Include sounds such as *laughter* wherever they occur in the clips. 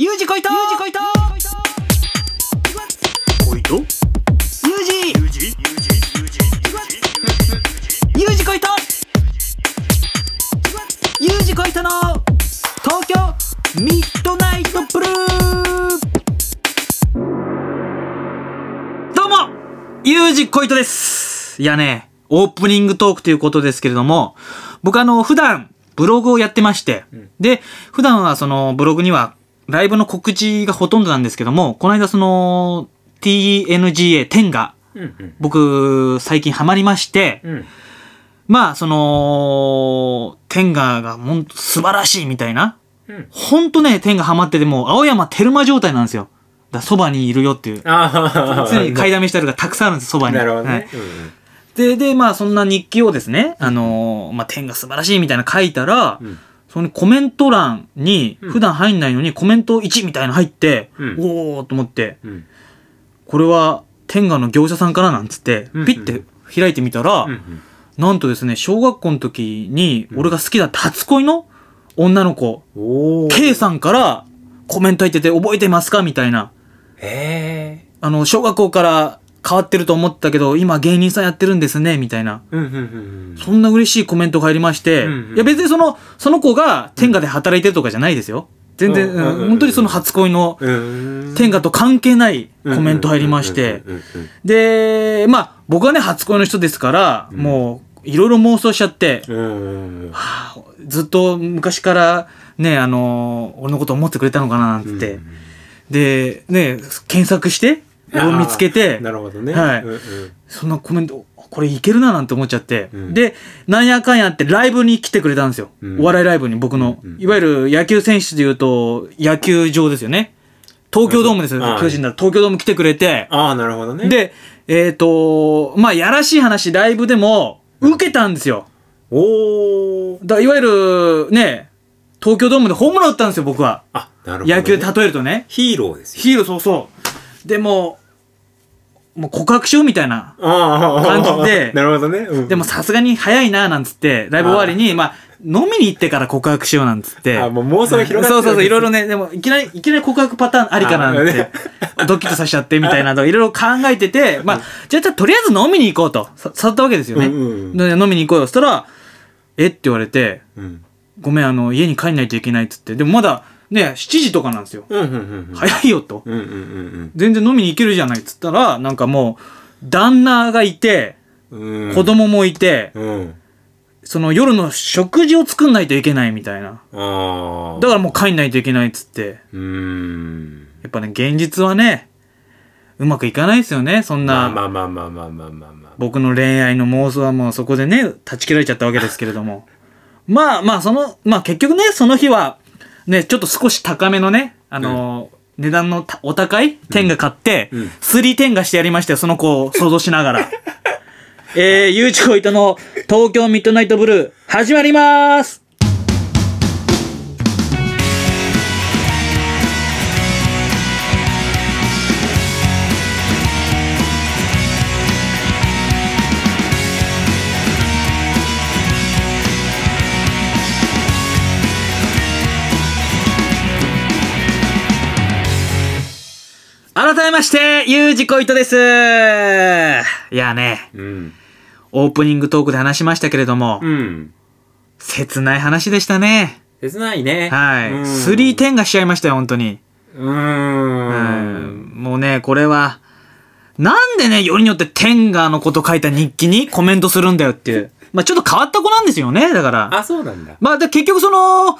ユージこいとユージこいとおいと？ユージ！ユージ？ユージ？ユージ？ユージこいとユージこいとの東京ミッドナイトブルー！どうも！ユージこいとです！いやね、オープニングトークということですけれども、僕あの、普段、ブログをやってまして、で、普段はそのブログにはライブの告知がほとんどなんですけども、この間その TNGA 10が僕最近ハマりまして、うんまあその、天下がほんと素晴らしいみたいな。うんほんとね、天下ハマっててもう青山テルマ状態なんですよ。だそばにいるよっていう。常に買いだめしてあるがたくさんあるんです、そばに。なるほどね、はいで、で、まあそんな日記をですね、あのーまあ天が素晴らしいみたいな書いたら、うんそのコメント欄に、うん。普段入んないのにコメント1みたいなの入って、うん。おーと思って、うん。これは天下の業者さんからなんつってうん、ピッて開いてみたら、うんうん。なんとですね、小学校の時に俺が好きだった初恋の女の子、K さんからコメント入ってて覚えてますか？みたいな。へえあの、小学校から変わってると思ったけど、今芸人さんやってるんですね、みたいな。うんうんうんそんな嬉しいコメントが入りまして、うんうん。いや別にその、その子が天下で働いてるとかじゃないですよ。全然、うんうんうんうん。うん本当にその初恋のうん。天下と関係ないコメント入りまして。で、まあ僕はね、初恋の人ですから、うん。もう、いろいろ妄想しちゃって、あずっと昔からね、あの俺のこと思ってくれたのかななんて、うん。で、ね、検索して、俺を見つけてなるほどね。はい。うんうん。そんなコメント、これいけるななんて思っちゃって、うん。で、なんやかんやってライブに来てくれたんですよ。うん。お笑いライブに僕の、うんいわゆる野球選手で言うと、野球場ですよね。東京ドームです。よ、あ巨人だら東京ドーム来てくれて、ああなるほどね。で、えっ、と、まあ、やらしい話、ライブでも、受けたんですよ。おおだいわゆる、ね、東京ドームでホームラン打ったんですよ、僕は。あなるほどね。野球で例えるとね。ヒーローですよ。ヒーロー、そうそう。でも、もう告白しようみたいな。感じでなるほどねうんでもさすがに早いな、なんつって、ライブ終わりに、まあ、飲みに行ってから告白しようなんつって。あもう妄想が広がってるそうそうそう、いろいろね、でも、いきなり、いきなり告白パターンありかな、なんて。ドキッとさせちゃって、みたいなのをいろいろ考えてて、まあ、じゃあ、じゃあとりあえず飲みに行こうと、さ誘ったわけですよね。うんうんで飲みに行こうよ。そしたら、え？って言われて、うんごめん、あの、家に帰んないといけないっつって。でもまだ、で、7時とかなんですよ。うんうんうん、早いよと、うんうんうん。全然飲みに行けるじゃないっつったら、なんかもう、旦那がいて、うん、子供もいて、うん、その夜の食事を作んないといけないみたいな。だからもう帰んないといけないっつって。やっぱね、現実はね、うまくいかないですよね、そんな。まあまあまあまあまあまあまあ、僕の恋愛の妄想はもうそこでね、断ち切られちゃったわけですけれども。まあまあ、その、まあ結局ね、その日は、ね、ちょっと少し高めのね、あのー値段のたお高い天が買って、うん。スリー天がしてやりましたよ、その子を想像しながら。*laughs* えー、ゆうちこいとの東京ミッドナイトブルー、始まりますして、ゆうじこいとです。いやね、うんオープニングトークで話しましたけれども、うん切ない話でしたね。切ないねはい。うんスリーテンがしちゃいましたよ、本当に。うんん。もうね、これは、なんでね、よりによって天下のこと書いた日記にコメントするんだよっていう。まあちょっと変わった子なんですよね、だから。あそうなんだまあで結局その、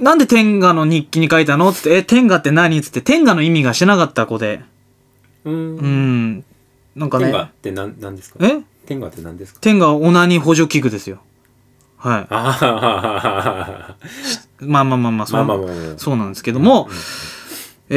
なんで天下の日記に書いたのって、え、天下って何つって、天下の意味がしてなかった子で。ううんん。なんかね、天下って何何ですか？え？天下って何ですか？天下オナニー補助器具ですよ。はい。ああまあまあまあまあ、そうまあまあまあまあそうなんですけども、え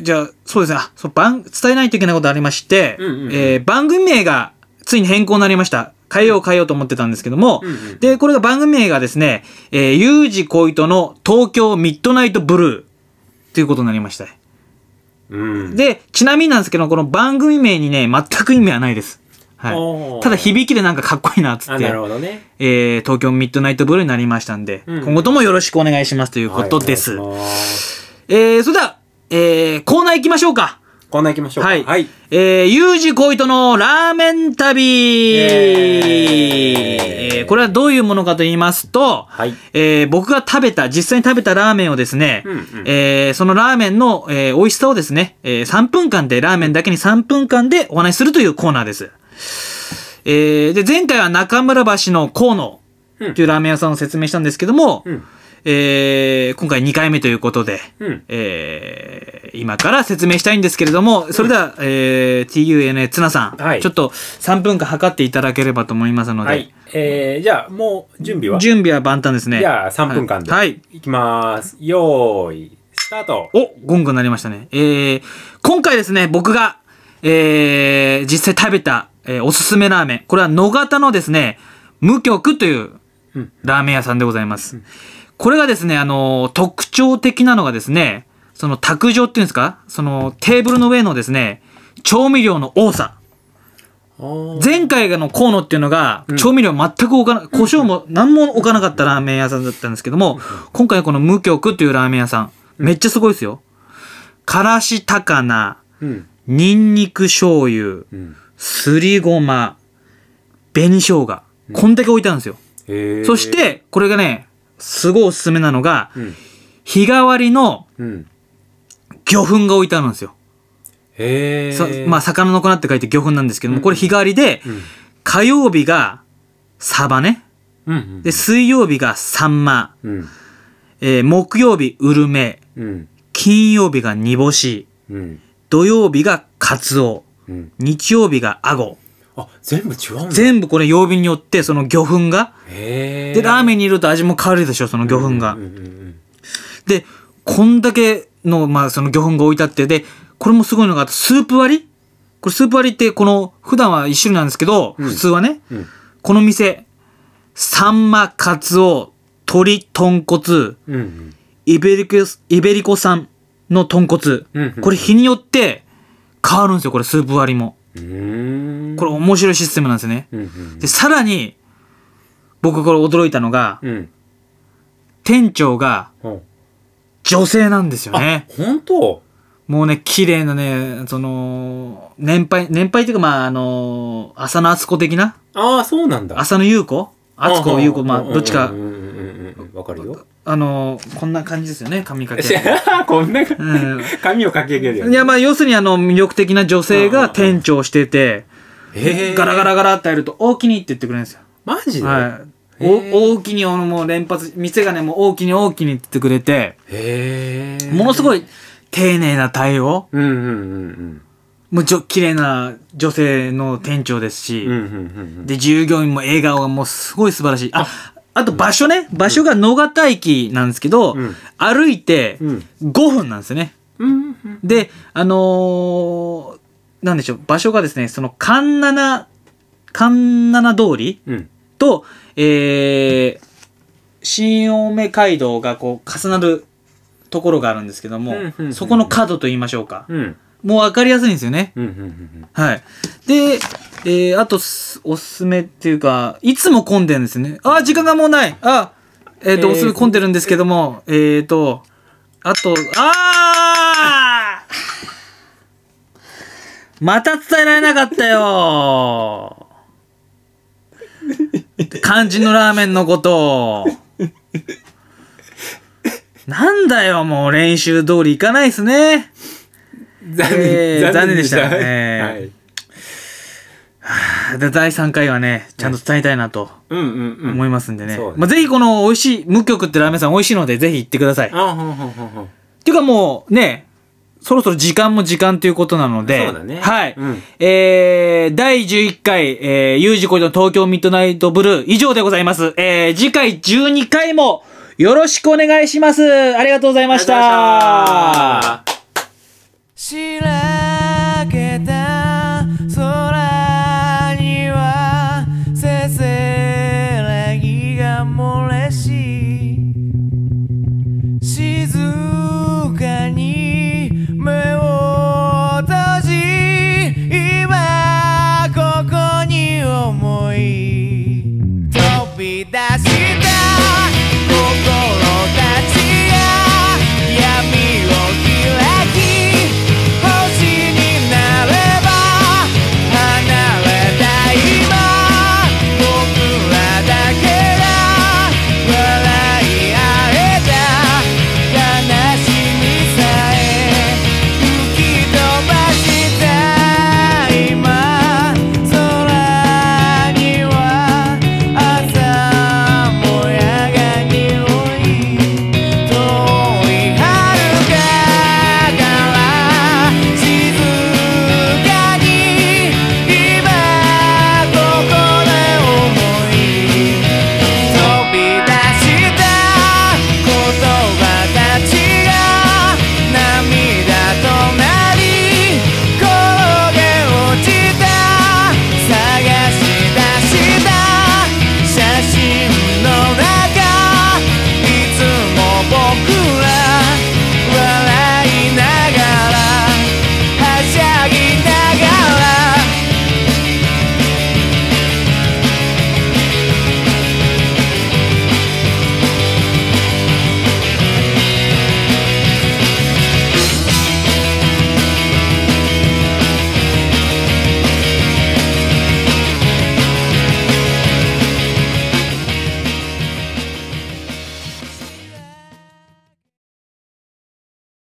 ー、じゃあ、そうですね、あそう番、伝えないといけないことありまして、うんうんうんえー番組名がついに変更になりました。変えよう変えようと思ってたんですけども、うんうんで、これが番組名がですね、えー、ゆうじこいとの東京ミッドナイトブルーということになりました。うんで、ちなみになんですけど、この番組名にね、全く意味はないです。はい。ただ響きでなんかかっこいいなっつあ、ってなる、ほどね。えー、東京ミッドナイトブルーになりましたんで、うん今後ともよろしくお願いしますということです。はいえー、それでは、えー、コーナー行きましょうか。コーナー行きましょうか。はい。はい。えー、ゆうじこいとのラーメン旅、えーこれはどういうものかと言いますと、はい。えー僕が食べた、実際に食べたラーメンをですね、うんうんえーそのラーメンの、えー美味しさをですね、えー3分間で、ラーメンだけに3分間でお話しするというコーナーです。えーで、前回は中村橋の河野というラーメン屋さんを説明したんですけども、うん。えー今回2回目ということで、うん。えー今から説明したいんですけれども、それでは、えー TUNA ツナさん、はいちょっと3分間測っていただければと思いますので、はい。えー、じゃあ、もう、準備は？準備は万端ですね。じゃあ、3分間で。はい。いきます。よーい、スタート。お、ゴングになりましたね。えー、今回ですね、僕が、えー、実際食べた、えーおすすめラーメン。これは野方のですね、無極といううんラーメン屋さんでございます。これがですね、あのー特徴的なのがですね、その卓上っていうんですか？そのテーブルの上のですね、調味料の多さ。前前回の河野っていうのが、うん調味料全く置かな、胡椒も何も置かなかったラーメン屋さんだったんですけども、今回この無極っていうラーメン屋さん、めっちゃすごいですよ。からし高菜、うん。ニンニク醤油、うん。すりごま、紅生姜。こんだけ置いてあるんですよ。そし、て、これがね、すごいおすすめなのが、うん。日替わりのうん。魚粉が置いてあるんですよ。へまあ、魚の粉って書いて魚粉なんですけども、これ日替わりで、うん。火曜日がサバね。うん。で、水曜日がサンマ。うん。えー木曜日、ウルメ。うん。金曜日が煮干し。うん。土曜日がカツオ。うん。日曜日がアゴ。あ、全部違うんだ。全部これ曜日によってその魚粉が。で、ラーメンに入れると味も変わるでしょ、その魚粉がうん。うんうんで、こんだけの、まあ、その魚粉が置いてあって、で、これもすごいのが、スープ割り？これスープ割りって、この、普段は一種類なんですけど、うん普通はね、うん。うん。この店、サンマ、カツオ、鶏、豚骨、うん。イベリコ、イベリコ産の豚骨。うん。これ日によって変わるんですよ、これスープ割りも。これ面白いシステムなんですよね。うんうんで、さらに、僕これ驚いたのが、うん。店長がうん。女性なんですよね。本当？もうね、綺麗なね、その、年配、年配っていうか、まあ、あの、浅野敦子的な？ああ、そうなんだ。浅野優子？敦子優子、まあ、どっちか。わかるよ。あの、こんな感じですよね、髪かけ。*laughs* こんなう髪をかき上げるよん。いね。や、まあ、要するにあの、魅力的な女性が店長してて、ガラガラガラってやると、大きにって言ってくれるんですよ。マジで？はい。お大きに、あのもう連発、店がね、もう大きに大きにって言ってくれて、へえ。い。ものすごい丁寧な対応。うんうんうんもうちょ、綺麗な女性の店長ですし、うん。うんうんうんうん。で、従業員も笑顔がもうすごい素晴らしい。あ、あと場所ね。場所が野方駅なんですけど、うん歩いてうん5分なんですよね。うんうん。で、あのーなんでしょう、場所がですね、その、環七、環七通りうん。と、えー、新青梅街道がこう、重なるところがあるんですけども、うんうんうんそこの角と言いましょうか。うん。もう分かりやすいんですよね。うんうんうんはい。で、えー、あとす、おすすめっていうか、いつも混んでるんですね。あ、時間がもうない。あ、えっ、と、えーおすすめ混んでるんですけども、えっ、と、あと、あー *laughs* また伝えられなかったよ肝心のラーメンのことを。なんだよ、もう練習通りいかないっすね。*laughs* 残えー念。残念でしたはいえで第3回はね、ちゃんと伝えたいなとうんうんうん。思いますんでね。そうねまあ、ぜひこの美味しい、無極ってラーメンさん美味しいので、ぜひ行ってください。っあ、ほんほんほんほん。ていうかもう、ね、そろそろ時間も時間ということなので、そうだねはい。うんえー、第11回、えー、U 字工事の東京ミッドナイトブルー以上でございます。えー、次回12回もよろしくお願いします。ありがとうございました。あしら